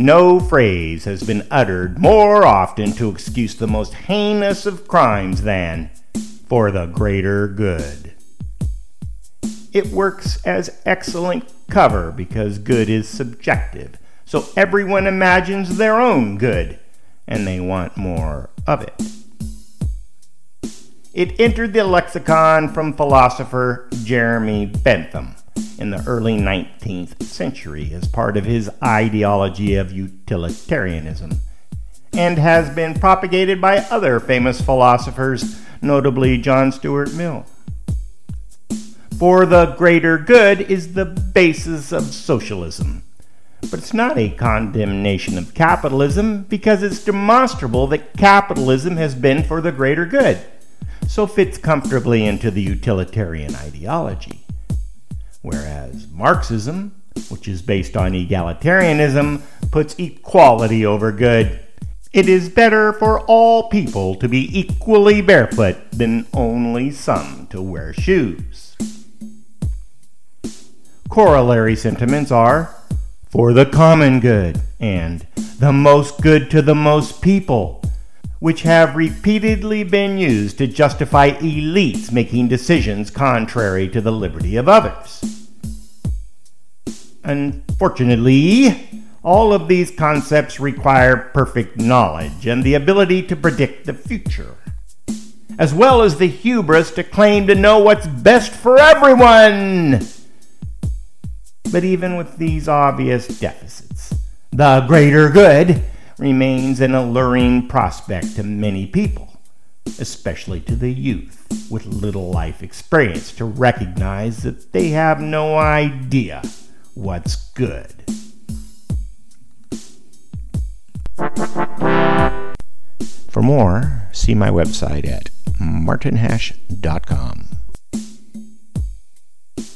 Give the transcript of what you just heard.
No phrase has been uttered more often to excuse the most heinous of crimes than for the greater good. It works as excellent cover because good is subjective, so everyone imagines their own good and they want more of it. It entered the lexicon from philosopher Jeremy Bentham in the early 19th century as part of his ideology of utilitarianism and has been propagated by other famous philosophers, notably John Stuart Mill. For the greater good is the basis of socialism. But it's not a condemnation of capitalism because it's demonstrable that capitalism has been for the greater good so fits comfortably into the utilitarian ideology. Whereas Marxism, which is based on egalitarianism, puts equality over good. It is better for all people to be equally barefoot than only some to wear shoes. Corollary sentiments are for the common good and the most good to the most people which have repeatedly been used to justify elites making decisions contrary to the liberty of others. Unfortunately, all of these concepts require perfect knowledge and the ability to predict the future, as well as the hubris to claim to know what's best for everyone. But even with these obvious deficits, the greater good remains an alluring prospect to many people, especially to the youth with little life experience, to recognize that they have no idea what's good. For more, see my website at martinhash.com.